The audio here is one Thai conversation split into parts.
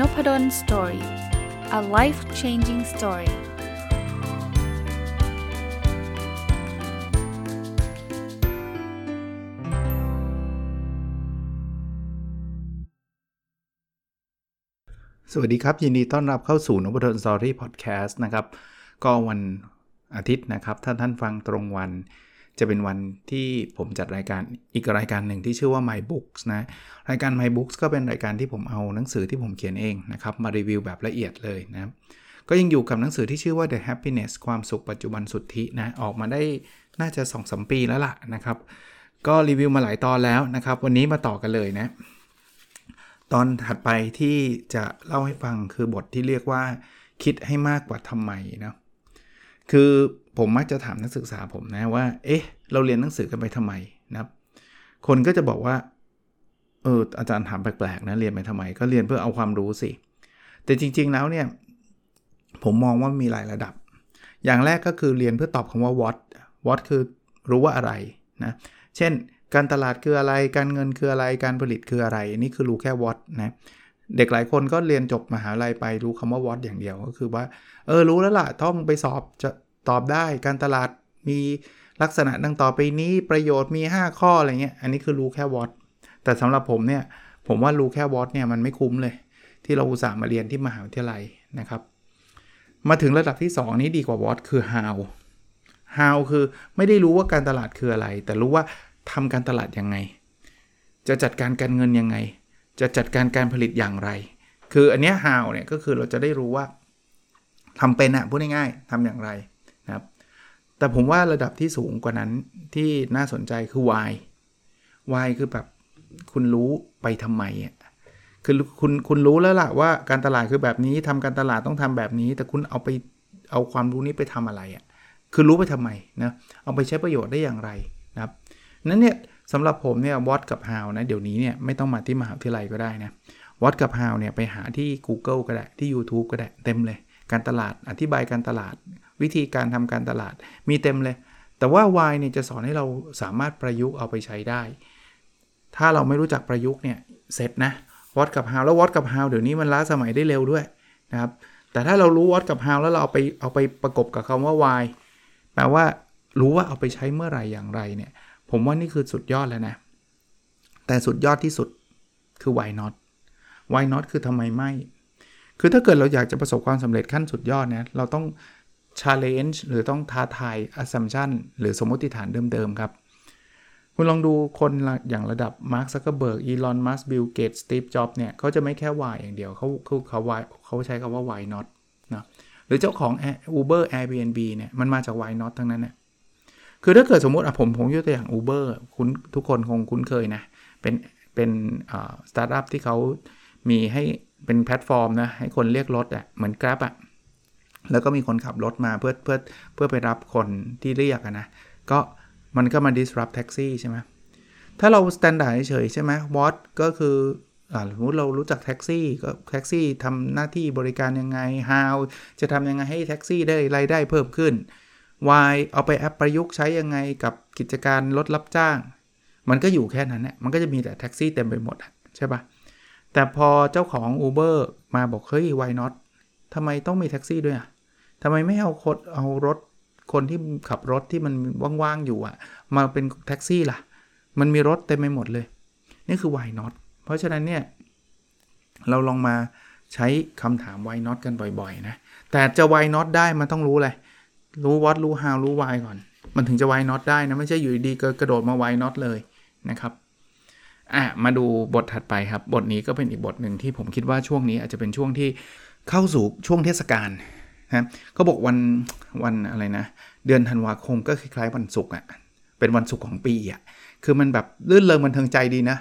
n o p a d o n Story a life changing story สวัสดีครับ ยินดีต้อนรับเข้าสู่นพดล Story พอดแคสต์นะครับ ก็วันอาทิตย์นะครับ ถ้าท่านฟังตรงวัน จะเป็นวันที่ผมจัดรายการอีกรายการหนึ่งที่ชื่อว่า My Books นะ รายการ My Books ก็เป็นรายการที่ผมเอาหนังสือที่ผมเขียนเองนะครับ มารีวิวแบบละเอียดเลยนะก็ยังอยู่กับหนังสือที่ชื่อว่า The Happiness ความสุขปัจจุบันสุทธินะออกมาได้น่าจะ2อสมปีแล้วล่ะนะครับ ก็รีวิวมาหลายตอนแล้วนะครับ วันนี้มาต่อกันเลยนะ ตอนถัดไปที่จะเล่าให้ฟังคือบทที่เรียกว่า คิดให้มากกว่าทำไมนะคือ ผมมักจะถามนักศึกษาผมนะว่า เอ๊ะ เราเรียนหนังสือกันไปทำไมนะครับ คนก็จะบอกว่า เออ อาจารย์ถามแปลกๆนะเรียนไปทำไม ก็เรียนเพื่อเอาความรู้สิ แต่จริง ๆ แล้วเนี่ย ผมมองว่ามีหลายระดับ อย่างแรกก็คือเรียนเพื่อตอบคำว่า what what คือรู้ว่าอะไรนะ เช่น การตลาดคืออะไร การเงินคืออะไร การผลิตคืออะไร นี่คือรู้แค่ what นะ เด็กหลายคนก็เรียนจบมหาลัยไปรู้คำว่า what อย่างเดียว ก็คือว่า เออ รู้แล้วล่ะ ต้องไปสอบจะ ตอบได้การตลาดมีลักษณะดังต่อไปนี้ประโยชน์มี 5 ข้ออะไรเงี้ยอันนี้คือรู้แค่วอตแต่สำหรับผมเนี่ยผมว่ารู้แค่วอตเนี่ยมันไม่คุ้มเลย ที่เราอุตส่าห์มาเรียนที่มหาวิทยาลัยนะครับ มาถึงระดับที่ 2 นี้ดีกว่าวอตคือ how how คือไม่ได้รู้ว่าการตลาดคืออะไร แต่รู้ว่าทำการตลาดยังไง จะจัดการการเงินยังไง จะจัดการการผลิตอย่างไร คืออันนี้ how เนี่ยก็คือเราจะได้รู้ว่าทำเป็นอะพูดง่ายๆทำอย่างไรนะครับ แต่ผมว่าระดับที่สูงกว่านั้นที่น่าสนใจคือ why why คือแบบคุณรู้ไปทำไมอะคือคุณคุณรู้แล้วล่ะว่าการตลาดคือแบบนี้ทำการตลาดต้องทำแบบนี้ แต่คุณเอาไปเอาความรู้นี้ไปทำอะไรอะคือรู้ไปทำไมนะเอาไปใช้ประโยชน์ได้อย่างไรนะครับนั้นเนี่ยสำหรับผมเนี่ยวอตกับ how นะเดี๋ยวนี้เนี่ยไม่ต้องมาที่มหาวิทยาลัยก็ได้นะวอตกับ how เนี่ยไปหาที่ Google ก็ได้ที่ YouTube ก็ได้เต็มเลย การตลาดอธิบายการตลาด วิธีการทำการตลาดมีเต็มเลย แต่ว่า Y เนี่ยจะสอนให้เราสามารถประยุกต์เอาไปใช้ได้ ถ้าเราไม่รู้จักประยุกต์เนี่ยเสร็จนะ what กับ how แล้ว what กับ how เดี๋ยวนี้มันล้าสมัยได้เร็วด้วยนะครับแต่ถ้าเรารู้ what กับ how แล้วเราเอาไปเอาไปประกบกับคำว่า Y แปลว่ารู้ว่าเอาไปใช้เมื่อไหร่อย่างไรเนี่ยผมว่านี่คือสุดยอดแล้วนะ แต่สุดยอดที่สุดคือ why not why not คือทำไมไม่ คือถ้าเกิดเราอยากจะประสบความสำเร็จขั้นสุดยอดเนี่ยเราต้อง challenge หรือต้องท้าทาย assumption หรือสมมติฐานเดิมๆครับ คุณลองดูคนอย่างระดับ Mark Zuckerberg Elon Musk Bill Gates Steve Jobs เนี่ยเขาจะไม่แค่ why อย่างเดียวเขาเขาเขา why เขาใช้คำว่า why not นะหรือเจ้าของ Uber Airbnb เนี่ยมันมาจาก why not ทั้งนั้นเนี่ยคือถ้าเกิดสมมติอะผมผมยกตัวอย่าง Uber คุณทุกคนคงคุ้นเคยนะ เป็นเป็นสตาร์ทอัพที่เขามีให้เป็นแพลตฟอร์มนะให้คนเรียกรถอะเหมือน Grab อะ แล้วก็มีคนขับรถมาเพื่อเพื่อเพื่อไปรับคนที่เรียกนะ ก็มันก็มา disrupt แท็กซี่ใช่ไหมถ้าเรา standard เฉยใช่ไหม what ก็คือสมมติเรารู้จักแท็กซี่ก็แท็กซี่ทำหน้าที่บริการยังไง how จะทำยังไงให้แท็กซี่ได้รายได้เพิ่มขึ้น why เอาไปแอปประยุกต์ใช้ยังไงกับกิจการรถรับจ้าง มันก็อยู่แค่นั้นแหละมันก็จะมีแต่แท็กซี่เต็มไปหมดใช่ปะแต่พอเจ้าของ Uber มาบอกเฮ้ย why not ทำไมต้องมีแท็กซี่ด้วยอะ ทำไมไม่เอาคนเอารถคนที่ขับรถที่มันว่างๆอยู่อะมาเป็นแท็กซี่ล่ะ มันมีรถเต็มไปหมดเลย นี่คือ why not เพราะฉะนั้นเนี่ย เราลองมาใช้คำถาม why not กันบ่อยๆนะ แต่จะ why not ได้มันต้องรู้เลยรู้ what รู้ how รู้ why ก่อน มันถึงจะ why not ได้นะ ไม่ใช่อยู่ดีๆกระโดดมา why not เลยนะครับอะมาดูบทถัดไปครับ บทนี้ก็เป็นอีกบทหนึ่งที่ผมคิดว่าช่วงนี้อาจจะเป็นช่วงที่เข้าสู่ช่วงเทศกาล นะเขาบอกวันวันอะไรนะ เดือนธันวาคมก็คล้ายๆวันศุกร์อะเป็นวันศุกร์ของปีอะคือมันแบบลื่นเริงบันเทิงใจดีนะ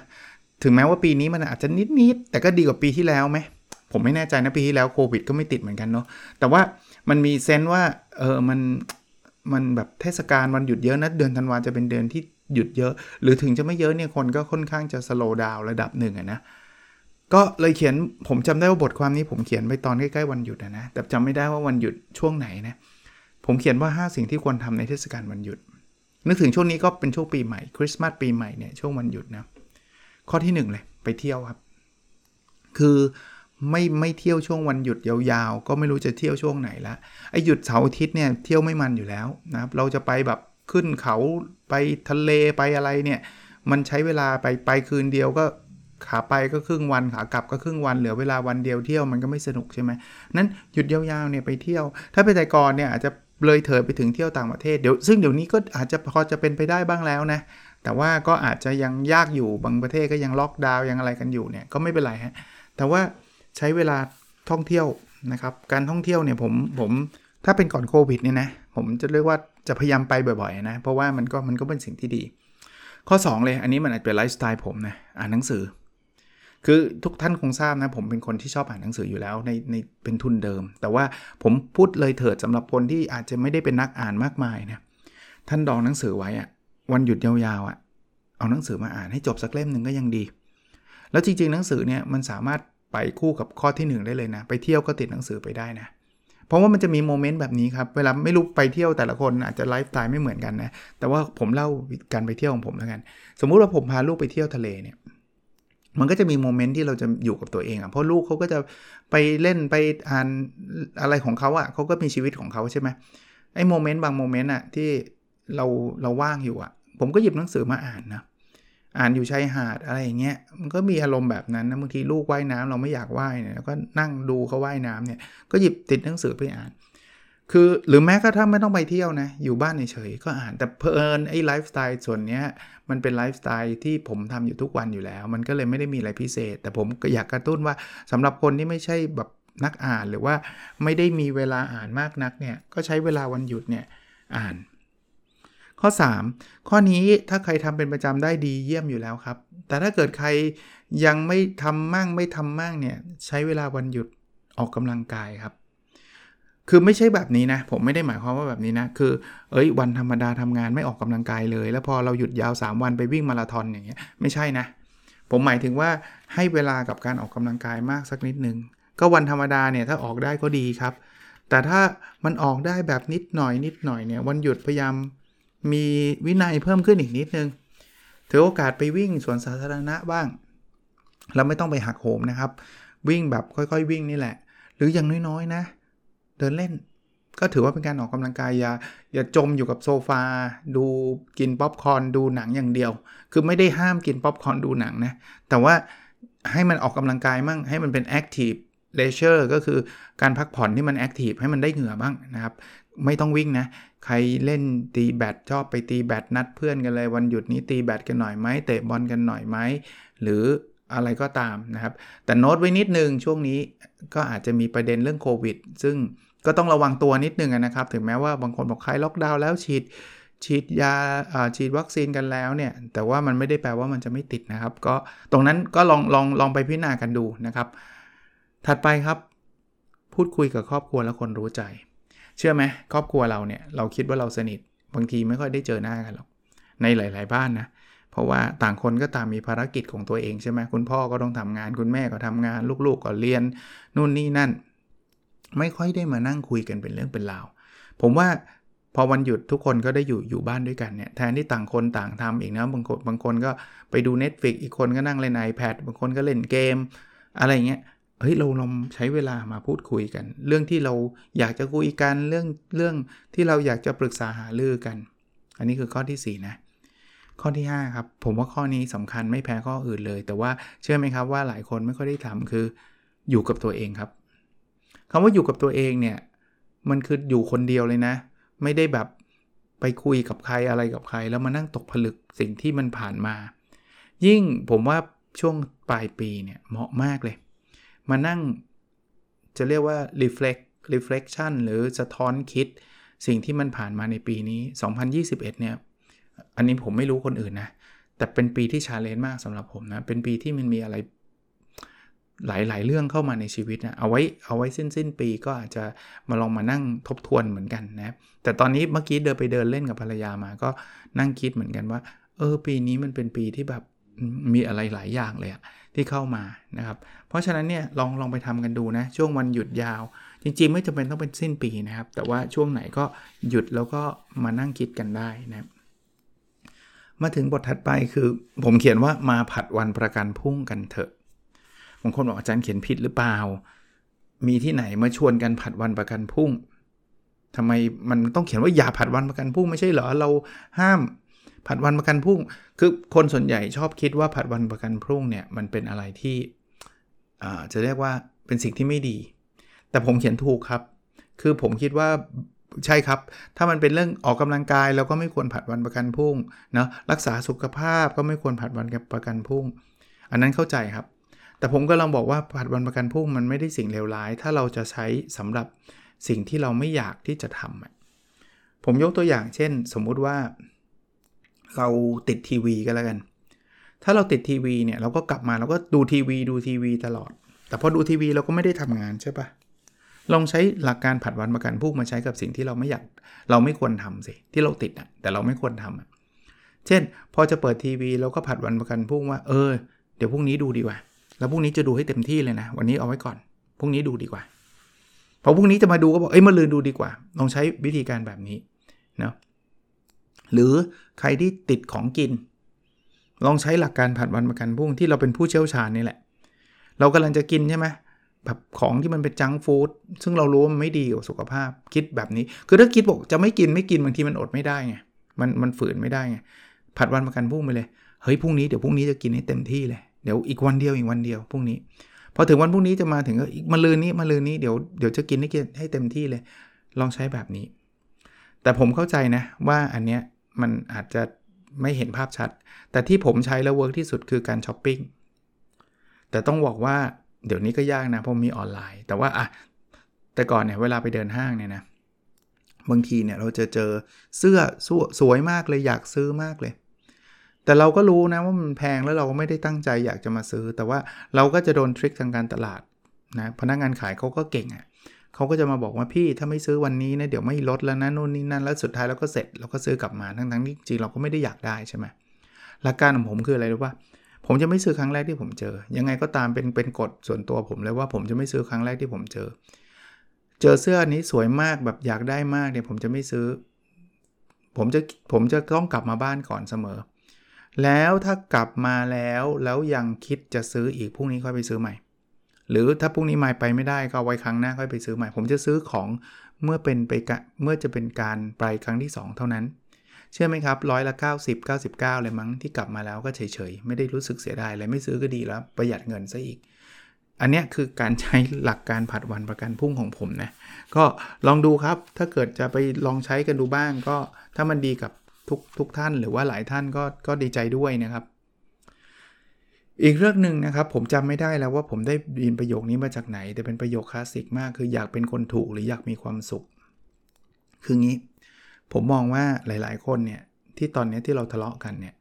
ถึงแม้ว่าปีนี้มันอาจจะนิดๆแต่ก็ดีกว่าปีที่แล้วไหมผมไม่แน่ใจนะปีที่แล้วโควิดก็ไม่ติดเหมือนกันเนาะแต่ว่ามันมีเซนส์ว่าเออมันมันแบบเทศกาลวันหยุดเยอะนะเดือนธันวาจะเป็นเดือนที่หยุดเยอะ หรือถึงจะไม่เยอะเนี่ยคนก็ค่อนข้างจะสโลว์ดาวระดับหนึ่งอะนะ ก็เลยเขียนผมจำได้ว่าบทความนี้ผมเขียนไปตอนใกล้ๆวันหยุดนะ แต่จำไม่ได้ว่าวันหยุดช่วงไหนนะ ผมเขียนว่า 5 สิ่งที่ควรทำในเทศกาลวันหยุด นึกถึงช่วงนี้ก็เป็นช่วงปีใหม่คริสต์มาสปีใหม่เนี่ยช่วงวันหยุดนะ ข้อที่ 1 เลยไปเที่ยวครับ คือไม่ไม่เที่ยวช่วงวันหยุดยาวๆ ก็ไม่รู้จะเที่ยวช่วงไหนละไอหยุดเสาร์อาทิตย์เนี่ยเที่ยวไม่มันอยู่แล้วนะครับเราจะไปแบบขึ้นเขาไปทะเลไปอะไรเนี่ยมันใช้เวลาไปไปคืนเดียวก็ ขาไปก็ครึ่งวันขากลับก็ครึ่งวันเหลือเวลาวันเดียวเที่ยวมันก็ไม่สนุกใช่ไหมนั้นหยุดยาวๆเนี่ยไปเที่ยว ถ้าไปแต่ก่อนเนี่ยอาจจะเลยเถิดไปถึงเที่ยวต่างประเทศเดี๋ยวซึ่งเดี๋ยวนี้ก็อาจจะพอจะเป็นไปได้บ้างแล้วนะแต่ว่าก็อาจจะยังยากอยู่บางประเทศก็ยังล็อกดาวน์ยังอะไรกันอยู่เนี่ยก็ไม่เป็นไรฮะแต่ว่าใช้เวลาท่องเที่ยวนะครับการท่องเที่ยวเนี่ยผมผมถ้าเป็นก่อนโควิดเนี่ยนะผมจะเรียกว่าจะพยายามไปบ่อยๆนะเพราะว่ามันก็มันก็เป็นสิ่งที่ดี ข้อ 2 เลยอันนี้มันอาจเป็นไลฟ์สไตล์ผมนะอ่านหนังสือ คือทุกท่านคงทราบนะ ผมเป็นคนที่ชอบอ่านหนังสืออยู่แล้วในในเป็นทุนเดิม แต่ว่าผมพูดเลยเถิดสำหรับคนที่อาจจะไม่ได้เป็นนักอ่านมากมายนะท่านดองหนังสือไว้อะวันหยุดยาวๆอะเอาหนังสือมาอ่านให้จบสักเล่มหนึ่งก็ยังดี แล้วจริงๆหนังสือเนี่ยมันสามารถไปคู่กับข้อที่ 1 ได้เลยนะ ไปเที่ยวก็ติดหนังสือไปได้นะเพราะว่ามันจะมีโมเมนต์แบบนี้ครับ เวลาไม่รู้ไปเที่ยวแต่ละคนอาจจะไลฟ์สไตล์ไม่เหมือนกันนะ แต่ว่าผมเล่าการไปเที่ยวของผมแล้วกัน สมมุติว่าผมพาลูกไปเที่ยวทะเลเนี่ย มันก็จะมีโมเมนต์ที่เราจะอยู่กับตัวเองอะ่ะเพราะลูกเขาก็จะไปเล่นไปอ่านอะไรของเขาอะ่ะเขาก็มีชีวิตของเขาใช่ไหมไอ้โมเมนต์บางโมเมนต์อะที่เราเราว่างอยู่อะ่ะ ผมก็หยิบหนังสือมาอ่านนะอ่านอยู่ชายหาดอะไรอย่างเงี้ยมันก็มีอารมณ์แบบนั้นนะบางทีลูกว่ายน้ำเราไม่อยากว่ายเนี่ยก็นั่งดูเขาว่ายน้ำเนี่ยก็หยิบติดหนังสือไปอ่าน คือหรือแม้กระทั่งไม่ต้องไปเที่ยวนะ อยู่บ้านเฉยๆก็อ่านแต่เพลินไอ้ไลฟ์สไตล์ส่วนเนี้ยมันเป็นไลฟ์สไตล์ที่ผมทำอยู่ทุกวันอยู่แล้ว มันก็เลยไม่ได้มีอะไรพิเศษ แต่ผมก็อยากกระตุ้นว่าสำหรับคนที่ไม่ใช่แบบนักอ่านหรือว่าไม่ได้มีเวลาอ่านมากนักเนี่ยก็ใช้เวลาวันหยุดเนี่ยอ่าน ข้อ 3 ข้อนี้ถ้าใครทำเป็นประจำได้ดีเยี่ยมอยู่แล้วครับ แต่ถ้าเกิดใครยังไม่ทำมั่งไม่ทำมั่งเนี่ยใช้เวลาวันหยุดออกกำลังกายครับ คือไม่ใช่แบบนี้นะ ผมไม่ได้หมายความว่าแบบนี้นะ คือ เอ้ย วันธรรมดาทำงานไม่ออกกำลังกายเลย แล้วพอเราหยุดยาว 3 วันไปวิ่งมาราธอนอย่างเงี้ย ไม่ใช่นะ ผมหมายถึงว่าให้เวลากับการออกกำลังกายมากสักนิดนึง ก็วันธรรมดาเนี่ยถ้าออกได้ก็ดีครับ แต่ถ้ามันออกได้แบบนิดหน่อยนิดหน่อยเนี่ย วันหยุดพยายามมีวินัยเพิ่มขึ้นอีกนิดนึง ถือโอกาสไปวิ่งสวนสาธารณะบ้างเราไม่ต้องไปหักโหมนะครับ วิ่งแบบค่อยๆ วิ่งนี่แหละ หรืออย่างน้อยๆนะ เดินเล่น ก็ถือว่าเป็นการออกกำลังกายอย่าอย่าจมอยู่กับโซฟา ดูกินป๊อปคอร์นดูหนังอย่างเดียว คือไม่ได้ห้ามกินป๊อปคอร์นดูหนังนะ แต่ว่าให้มันออกกำลังกายมั่งให้มันเป็น active leisure ก็คือการพักผ่อนที่มัน active ให้มันได้เหงื่อบ้างนะครับ ไม่ต้องวิ่งนะ ใครเล่นตีแบตชอบไปตีแบตนัดเพื่อนกันเลยวันหยุดนี้ตีแบตกันหน่อยไหมเตะบอลกันหน่อยไหมหรือ อะไรก็ตามนะครับ แต่โน้ตไว้นิดนึงช่วงนี้ก็อาจจะมีประเด็นเรื่องโควิด ซึ่งก็ต้องระวังตัวนิดนึงนะครับ ถึงแม้ว่าบางคนบอกใครล็อกดาวน์แล้วฉีดฉีดยาฉีดวัคซีนกันแล้วเนี่ย แต่ว่ามันไม่ได้แปลว่ามันจะไม่ติดนะครับ ก็ตรงนั้นก็ลองลองลองไปพิจารณากันดูนะครับ ถัดไปครับ พูดคุยกับครอบครัวและคนรู้ใจ เชื่อไหมครอบครัวเราเนี่ยเราคิดว่าเราสนิทบางทีไม่ค่อยได้เจอหน้ากันหรอกในหลาย ๆ บ้านนะเพราะว่าต่างคนก็ต่างมีภารกิจของตัวเองใช่ไหมคุณพ่อก็ต้องทำงานคุณแม่ก็ทำงาน ลูกๆก็เรียนนู่นนี่นั่น ไม่ค่อยได้มานั่งคุยกันเป็นเรื่องเป็นราวผมว่าพอวันหยุดทุกคนก็ได้อยู่อยู่บ้านด้วยกันเนี่ยแทนที่ต่างคนต่างทำอีกนะบางคนบางคนก็ไปดู Netflix อีกคนก็นั่งเล่น iPad บางคนก็เล่นเกม อะไรเงี้ยเฮ้ยเราลองใช้เวลามาพูดคุยกัน เรื่องที่เราอยากจะคุยกันเรื่องเรื่องที่เราอยากจะปรึกษาหารือกัน อันนี้คือข้อที่ 4 นะ ข้อที่5ครับผมว่าข้อนี้สำคัญไม่แพ้ข้ออื่นเลย แต่ว่าเชื่อไหมครับว่าหลายคนไม่ค่อยได้ทำคืออยู่กับตัวเองครับคำว่าอยู่กับตัวเองเนี่ยมันคืออยู่คนเดียวเลยนะ ไม่ได้แบบไปคุยกับใครอะไรกับใคร แล้วมานั่งตกผลึกสิ่งที่มันผ่านมา ยิ่งผมว่าช่วงปลายปีเนี่ยเหมาะมากเลย มานั่งจะเรียกว่า reflect reflection หรือสะท้อนคิด สิ่งที่มันผ่านมาในปีนี้ 2021 เนี่ย อันนี้ผมไม่รู้คนอื่นนะ แต่เป็นปีที่ชาเลนจ์มากสำหรับผมนะ เป็นปีที่มันมีอะไรหลาย ๆ เรื่องเข้ามาในชีวิตนะ เอาไว้เอาไว้สิ้นสิ้นปีก็อาจจะมาลองมานั่งทบทวนเหมือนกันนะ แต่ตอนนี้เมื่อกี้เดินไปเดินเล่นกับภรรยามา ก็นั่งคิดเหมือนกันว่า เออ ปีนี้มันเป็นปีที่แบบมีอะไรหลายอย่างเลยอะที่เข้ามานะครับ เพราะฉะนั้นเนี่ยลองลองไปทำกันดูนะ ช่วงวันหยุดยาว จริง ๆ ไม่จำเป็นต้องเป็นสิ้นปีนะครับ แต่ว่าช่วงไหนก็หยุดแล้วก็มานั่งคิดกันได้นะ มาถึงบทถัดไปคือ ผมเขียนว่ามาผัดวันประกันพุ่งกันเถอะบางคนบอกอาจารย์เขียนผิดหรือเปล่า มีที่ไหนมาชวนกันผัดวันประกันพรุ่งทำไมมันต้องเขียนว่าอย่าผัดวันประกันพรุ่งไม่ใช่เหรอเราห้ามผัดวันประกันพรุ่ง คือคนส่วนใหญ่ชอบคิดว่าผัดวันประกันพรุ่งเนี่ยมันเป็นอะไรที่จะเรียกว่าเป็นสิ่งที่ไม่ดี แต่ผมเขียนถูกครับ คือผมคิดว่า ใช่ครับ ถ้ามันเป็นเรื่องออกกำลังกายเราก็ไม่ควรผัดวันประกันพรุ่งเนาะรักษาสุขภาพก็ไม่ควรผัดวันประกันพรุ่ง อันนั้นเข้าใจครับ แต่ผมก็ลองบอกว่าผัดวันประกันพรุ่งมันไม่ได้สิ่งเลวร้าย ถ้าเราจะใช้สำหรับสิ่งที่เราไม่อยากที่จะทำผมยกตัวอย่างเช่น สมมุติว่า เราติดทีวีก็แล้วกัน ถ้าเราติดทีวีเนี่ยเราก็กลับมาเราก็ดูทีวีดูทีวีตลอด แต่พอดูทีวีเราก็ไม่ได้ทำงานใช่ปะ ลองใช้หลักการผัดวันประกันพรุ่งมาใช้กับสิ่งที่เราไม่อยากเราไม่ควรทำสิที่เราติดอะแต่เราไม่ควรทำเช่น พอจะเปิดทีวีเราก็ผัดวันประกันพรุ่งว่าเออเดี๋ยวพรุ่งนี้ดูดีกว่า แล้วพรุ่งนี้จะดูให้เต็มที่เลยนะ วันนี้เอาไว้ก่อนพรุ่งนี้ดูดีกว่าพอพรุ่งนี้จะมาดูก็บอกเอ้ยมาลืนดูดีกว่า ลองใช้วิธีการแบบนี้นะหรือใครที่ติดของกิน ลองใช้หลักการผัดวันประกันพรุ่งที่เราเป็นผู้เชี่ยวชาญนี่แหละ เรากำลังจะกินใช่ไหม แบบของที่มันเป็นจังฟู้ดซึ่งเรารู้ว่ามันไม่ดีกับสุขภาพคิดแบบนี้ คือถ้าคิดบอกจะไม่กินไม่กินบางทีมันอดไม่ได้ไงมันมันฝืนไม่ได้ไงผัดวันประกันพรุ่งไปเลยเฮ้ยพรุ่งนี้เดี๋ยวพรุ่งนี้จะกินให้เต็มที่เลยเดี๋ยวอีกวันเดียวอีกวันเดียวพรุ่งนี้พอถึงวันพรุ่งนี้จะมาถึงก็อีกมะรืนนี้มะรืนนี้เดี๋ยวเดี๋ยวจะกินให้กินให้เต็มที่เลย ลองใช้แบบนี้ แต่ผมเข้าใจนะว่าอันเนี้ยมันอาจจะไม่เห็นภาพชัด แต่ที่ผมใช้แล้ว work ที่สุดคือการช้อปปิ้งแต่ต้องบอกว่า เดี๋ยวนี้ก็ยากนะเพราะมีออนไลน์ แต่ว่าอะแต่ก่อนเนี่ยเวลาไปเดินห้างเนี่ยนะบางทีเนี่ยเราจะเจอเสื้อสสวยมากเลยอยากซื้อมากเลย แต่เราก็รู้นะว่ามันแพงแล้วเราก็ไม่ได้ตั้งใจอยากจะมาซื้อ แต่ว่าเราก็จะโดนทริคทางการตลาดนะพนักงานขายเขาก็เก่งอะ่ะเขาก็จะมาบอกว่าพี่ถ้าไม่ซื้อวันนี้นะเดี๋ยวไม่ลดแล้วนะนู่นนี่นั่นแล้วสุดท้ายเราก็เสร็จเราก็ซื้อกลับมาทั้งทั้งที่จริงเราก็ไม่ได้อยากได้ใช่ไหมหลักการของผมคืออะไรรู้ป่ะ ผมจะไม่ซื้อครั้งแรกที่ผมเจอ ยังไงก็ตามเป็นเป็นกฎส่วนตัวผมเลยว่าผมจะไม่ซื้อครั้งแรกที่ผมเจอ เจอเสื้อนี้สวยมากแบบอยากได้มากเนี่ยผมจะไม่ซื้อ ผมจะผมจะต้องกลับมาบ้านก่อนเสมอ แล้วถ้ากลับมาแล้วแล้วยังคิดจะซื้ออีกพรุ่งนี้ค่อยไปซื้อใหม่ หรือถ้าพรุ่งนี้ไม่ไปไม่ได้ก็ไว้ครั้งหน้าค่อยไปซื้อใหม่ ผมจะซื้อของเมื่อเป็นไปเมื่อจะเป็นการไปครั้งที่ 2 เท่านั้น เชื่อไหมครับร้อยละ 90 99 เลยมั้งที่กลับมาแล้วก็เฉยๆ ไม่ได้รู้สึกเสียดายอะไรไม่ซื้อก็ดีแล้ว ประหยัดเงินซะอีก อันนี้คือการใช้หลักการผัดวันประกันพุ่งของผมนะ ก็ลองดูครับถ้าเกิดจะไปลองใช้กันดูบ้าง ก็ถ้ามันดีกับทุกทุกท่านหรือว่าหลายท่านก็ก็ดีใจด้วยนะครับ อีกเรื่องหนึ่งนะครับ ผมจำไม่ได้แล้วว่าผมได้ยินประโยคนี้มาจากไหน แต่เป็นประโยคคลาสสิกมาก คืออยากเป็นคนถูกหรืออยากมีความสุข คืองี้ ผมมองว่าหลายๆ คนเนี่ยที่ตอนนี้ที่เราทะเลาะกันเนี่ย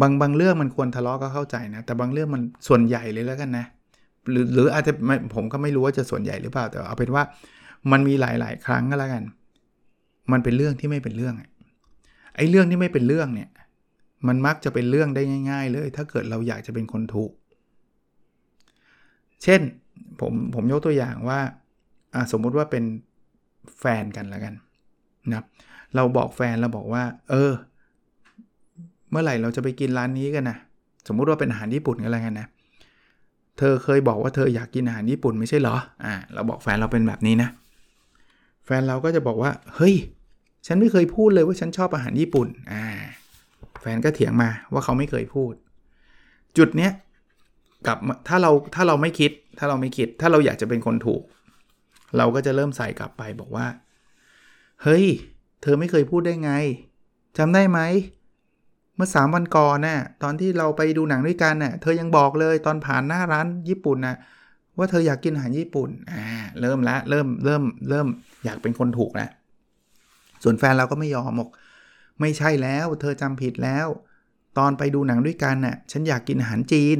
บางบางเรื่องมันควรทะเลาะก็เข้าใจนะ แต่บางเรื่องมันส่วนใหญ่เลยแล้วกันนะ หรือหรืออาจจะผมก็ไม่รู้ว่าจะส่วนใหญ่หรือเปล่า แต่เอาเป็นว่ามันมีหลาย ๆ ครั้งก็แล้วกัน มันเป็นเรื่องที่ไม่เป็นเรื่องไอ้เรื่องที่ไม่เป็นเรื่องเนี่ยมันมักจะเป็นเรื่องได้ง่าย ๆ เลย ถ้าเกิดเราอยากจะเป็นคนถูก เช่นผมผมยกตัวอย่างว่าสมมุติว่าเป็นแฟนกันแล้วกันนะ เราบอกแฟนเราบอกว่า เออ เมื่อไหร่เราจะไปกินร้านนี้กันนะสมมุติว่าเป็นอาหารญี่ปุ่นกันอะไรกันนะ เธอเคยบอกว่าเธออยากกินอาหารญี่ปุ่นไม่ใช่เหรอ อ่า เราบอกแฟนเราเป็นแบบนี้นะ แฟนเราก็จะบอกว่า เฮ้ย ฉันไม่เคยพูดเลยว่าฉันชอบอาหารญี่ปุ่น อ่า แฟนก็เถียงมาว่าเขาไม่เคยพูด จุดเนี้ยกับถ้าเราถ้าเราไม่คิด ถ้าเราไม่คิด ถ้าเราอยากจะเป็นคนถูก เราก็จะเริ่มใส่กลับไปบอกว่า เฮ้ย เธอไม่เคยพูดได้ไงจำได้ไหม เมื่อสามวันก่อนน่ะตอนที่เราไปดูหนังด้วยกันน่ะ เธอยังบอกเลยตอนผ่านหน้าร้านญี่ปุ่นน่ะว่าเธออยากกินอาหารญี่ปุ่น อ่า เริ่มละเริ่มเริ่มเริ่มอยากเป็นคนถูกแล้วส่วนแฟนเราก็ไม่ยอมบอกไม่ใช่แล้ว เธอจำผิดแล้ว ตอนไปดูหนังด้วยกันน่ะ ฉันอยากกินอาหารจีน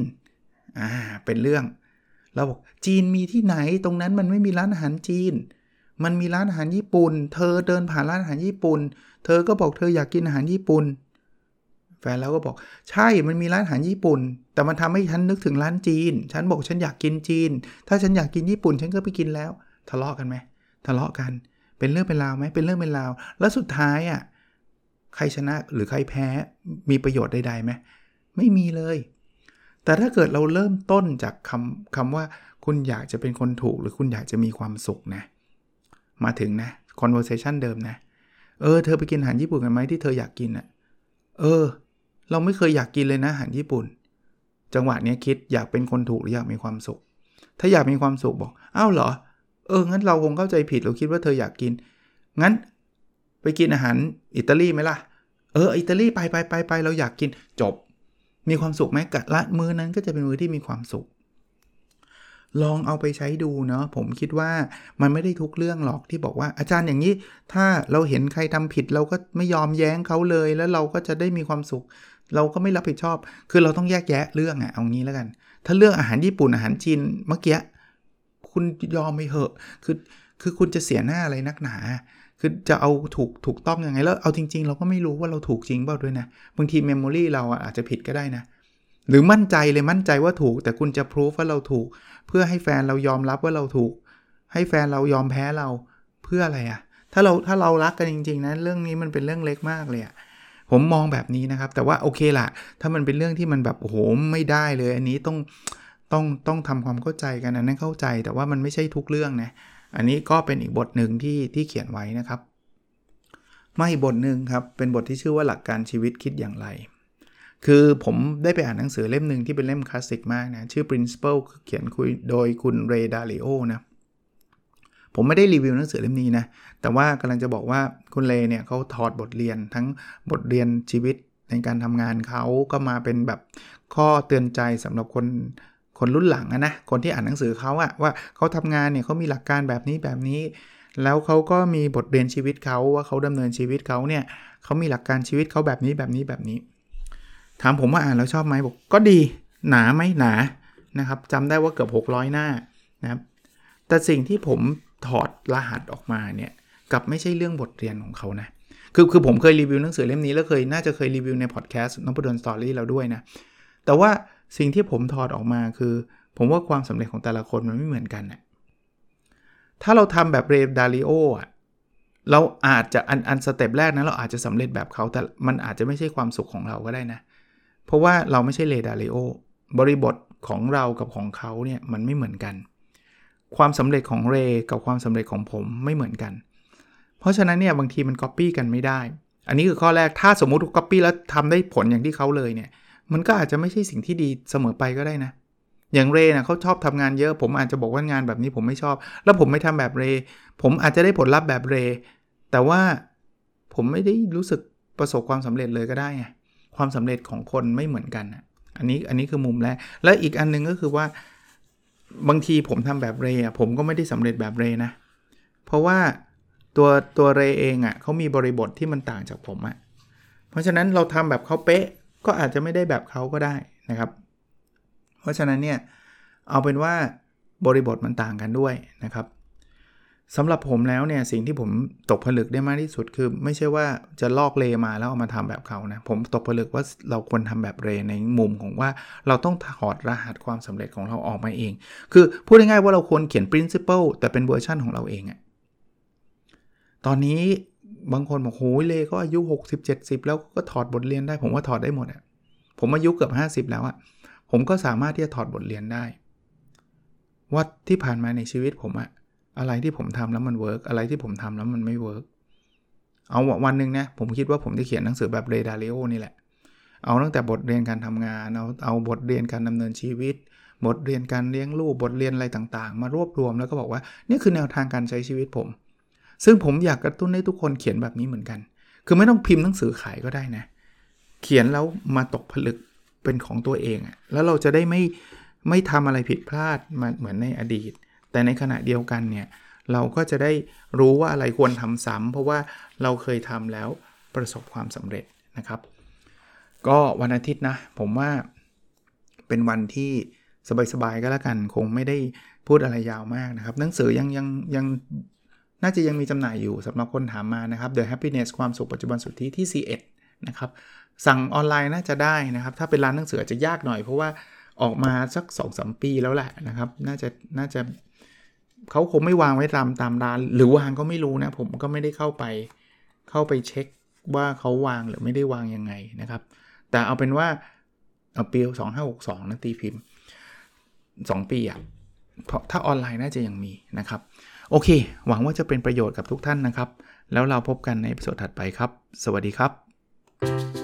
อ่า เป็นเรื่อง เราบอกจีนมีที่ไหน ตรงนั้นมันไม่มีร้านอาหารจีน มันมีร้านอาหารญี่ปุ่น เธอเดินผ่านร้านอาหารญี่ปุ่น เธอก็บอกเธออยากกินอาหารญี่ปุ่น แฟนเราก็บอก ใช่ มันมีร้านอาหารญี่ปุ่น แต่มันทำให้ฉันนึกถึงร้านจีน ฉันบอกฉันอยากกินจีน ถ้าฉันอยากกินญี่ปุ่น ฉันก็ไปกินแล้ว ทะเลาะกันไหม ทะเลาะกัน เป็นเรื่องเป็นราวไหม เป็นเรื่องเป็นราว แล้วสุดท้ายอะ ใครชนะหรือใครแพ้ มีประโยชน์ใดๆไหมไม่มีเลย แต่ถ้าเกิดเราเริ่มต้นจากคำคำว่า คุณอยากจะเป็นคนถูก หรือคุณอยากจะมีความสุขนะ มาถึงนะ conversation เดิมนะ เออ เธอไปกินอาหารญี่ปุ่นกันไหมที่เธออยากกินอะ่ะ เออ เราไม่เคยอยากกินเลยนะอาหารญี่ปุ่น จังหวะนี้คิดอยากเป็นคนถูกหรืออยากมีความสุข ถ้าอยากมีความสุขบอก อ้าวเหรอ เออ งั้นเราคงเข้าใจผิดเราคิดว่าเธออยากกิน งั้นไปกินอาหารอิตาลีไหมล่ะ เออ อิตาลีไปไปไปไปเราอยากกินจบ มีความสุขไหมกะละมือนั้นก็จะเป็นมือที่มีความสุข ลองเอาไปใช้ดูเนาะผมคิดว่ามันไม่ได้ทุกเรื่องหรอกที่บอกว่า อาจารย์อย่างนี้ถ้าเราเห็นใครทำผิด เราก็ไม่ยอมแย้งเขาเลย แล้วเราก็จะได้มีความสุข เราก็ไม่รับผิดชอบ คือเราต้องแยกแยะเรื่องอะเอางี้แล้วกัน ถ้าเรื่องอาหารญี่ปุ่นอาหารจีนเมื่อกี้คุณยอมไปเหอะคือคือคุณจะเสียหน้าอะไรนักหนาคือจะเอาถูกถูกต้องยังไง แล้วเอาจริง ๆ เราก็ไม่รู้ว่าเราถูกจริงเปล่าด้วยนะบางทีเมมโมรีเราอาจจะผิดก็ได้นะ หรือมั่นใจเลยมั่นใจว่าถูก แต่คุณจะพิสูจว่าเราถูก เพื่อให้แฟนเรายอมรับว่าเราถูก ให้แฟนเรายอมแพ้เราเพื่ออะไรอะถ้าเราถ้าเรารักกันจริงๆนะเรื่องนี้มันเป็นเรื่องเล็กมากเลยอะผมมองแบบนี้นะครับ แต่ว่าโอเคละถ้ามันเป็นเรื่องที่มันแบบโอ้โหไม่ได้เลย อันนี้ต้องต้องต้องทำความเข้าใจกันนนั้นเข้าใจ แต่ว่ามันไม่ใช่ทุกเรื่องนะอันนี้ก็เป็นอีกบทหนึ่งที่ที่เขียนไว้นะครับมาอีกบทหนึ่งครับ เป็นบทที่ชื่อว่าหลักการชีวิตคิดอย่างไร คือผมได้ไปอ่านหนังสือเล่มหนึ่งที่เป็นเล่มคลาสสิกมากนะ ชื่อ Principle เขียนคุยโดยคุณเรดาริโอนะ ผมไม่ได้รีวิวหนังสือเล่มนี้นะ แต่ว่ากำลังจะบอกว่าคุณเลเนี่ยเขาถอดบทเรียนทั้งบทเรียนชีวิตในการทำงานเขาก็มาเป็นแบบข้อเตือนใจสำหรับคนคนรุ่นหลังนะ คนที่อ่านหนังสือเขาอะว่าเขาทำงานเนี่ยเขามีหลักการแบบนี้แบบนี้ แล้วเขาก็มีบทเรียนชีวิตเขาว่าเขาดำเนินชีวิตเขาเนี่ยเขามีหลักการชีวิตเขาแบบนี้แบบนี้แบบนี้ ถามผมว่าอ่านแล้วชอบไหมบอกก็ดีหนาไหมหนานะครับจำได้ว่าเกือบ 600 หน้านะครับแต่สิ่งที่ผมถอดรหัสออกมาเนี่ยกับไม่ใช่เรื่องบทเรียนของเขานะคือคือผมเคยรีวิวหนังสือเล่มนี้แล้วเคยน่าจะเคยรีวิวในพอดแคสต์นพดล Story เราด้วยนะแต่ว่าสิ่งที่ผมถอดออกมาคือ ผมว่าความสำเร็จของแต่ละคนมันไม่เหมือนกันนะถ้าเราทำแบบ Ray Dalio อะเราอาจจะอันอัน step แรกนะเราอาจจะสำเร็จแบบเขาแต่มันอาจจะไม่ใช่ความสุขของเราก็ได้นะเพราะว่าเราไม่ใช่ Ray Dalio บริบทของเรากับของเขาเนี่ยมันไม่เหมือนกัน ความสำเร็จของเรกับความสำเร็จของผมไม่เหมือนกัน เพราะฉะนั้นเนี่ยบางทีมันก๊อปปี้กันไม่ได้ อันนี้คือข้อแรกถ้าสมมุติก๊อปปี้แล้วทำได้ผลอย่างที่เขาเลยเนี่ยมันก็อาจจะไม่ใช่สิ่งที่ดีเสมอไปก็ได้นะ อย่างเรนะเขาชอบทำงานเยอะ ผมอาจจะบอกว่างานแบบนี้ผมไม่ชอบ แล้วผมไม่ทำแบบเร ผมอาจจะได้ผลลัพธ์แบบเร แต่ว่าผมไม่ได้รู้สึกประสบความสำเร็จเลยก็ได้ไง ความสำเร็จของคนไม่เหมือนกันอันนี้อันนี้คือมุมแรก และอีกอันนึงก็คือว่าบางทีผมทำแบบเรอะผมก็ไม่ได้สำเร็จแบบเรนะ เพราะว่าตัวตัวเรเองอะเขามีบริบทที่มันต่างจากผมอะเพราะฉะนั้นเราทำแบบเขาเป๊ะก็อาจจะไม่ได้แบบเขาก็ได้นะครับ เพราะฉะนั้นเนี่ยเอาเป็นว่าบริบทมันต่างกันด้วยนะครับ สำหรับผมแล้วเนี่ยสิ่งที่ผมตกผลึกได้มากที่สุดคือ ไม่ใช่ว่าจะลอกเรย์มาแล้วเอามาทำแบบเขานะ ผมตกผลึกว่าเราควรทำแบบเรย์ในมุมของว่าเราต้องถอดรหัสความสำเร็จของเราออกมาเอง คือพูดง่ายๆว่าเราควรเขียน principle แต่เป็นเวอร์ชั่นของเราเองอะตอนนี้บางคนบอกโหเรย์ก็อายุ 60 70 แล้วก็ถอดบทเรียนได้ผมว่าถอดได้หมดอะผมอายุเกือบ 50 แล้วอะผมก็สามารถที่จะถอดบทเรียนได้ ว่าที่ผ่านมาในชีวิตผมอะ อะไรที่ผมทำแล้วมัน work อะไรที่ผมทำแล้วมันไม่ work เอาวันหนึ่งนะผมคิดว่าผมจะเขียนหนังสือแบบ Ray Dalio นี่แหละ เอาตั้งแต่บทเรียนการทำงานเอาเอาบทเรียนการดำเนินชีวิต บทเรียนการเลี้ยงลูกบทเรียนอะไรต่างๆ มารวบรวมแล้วก็บอกว่านี่คือแนวทางการใช้ชีวิตผม ซึ่งผมอยากกระตุ้นให้ทุกคนเขียนแบบนี้เหมือนกัน คือไม่ต้องพิมพ์หนังสือขายก็ได้นะ เขียนแล้วมาตกผลึกเป็นของตัวเองอะแล้วเราจะได้ไม่ไม่ทำอะไรผิดพลาดมาเหมือนในอดีต แต่ในขณะเดียวกันเนี่ยเราก็จะได้รู้ว่าอะไรควรทำซ้ำเพราะว่าเราเคยทำแล้วประสบความสำเร็จนะครับ ก็วันอาทิตย์นะผมว่าเป็นวันที่สบายๆก็แล้วกัน คงไม่ได้พูดอะไรยาวมากนะครับ หนังสือยังยังยังน่าจะยังมีจำหน่ายอยู่สำหรับคนถามมานะครับ The Happiness ความสุขปัจจุบันสุดทธิที่ C1 นะครับสั่งออนไลน์น่าจะได้นะครับ ถ้าเป็นร้านหนังสืออาจจะยากหน่อยเพราะว่าออกมาสัก2อสปีแล้วแหละนะครับ น่าจะน่าจะ เขาคงไม่วางไว้ตามตามร้าน หรือวางก็ไม่รู้นะ ผมก็ไม่ได้เข้าไป เข้าไปเช็คว่าเขาวางหรือไม่ได้วางยังไงนะครับ แต่เอาเป็นว่าเอาปี2562นะตีพิมพ์ 2 ปีอะเพราะถ้าออนไลน์น่าจะยังมีนะครับ โอเค หวังว่าจะเป็นประโยชน์กับทุกท่านนะครับ แล้วเราพบกันใน episode ถัดไปครับ สวัสดีครับ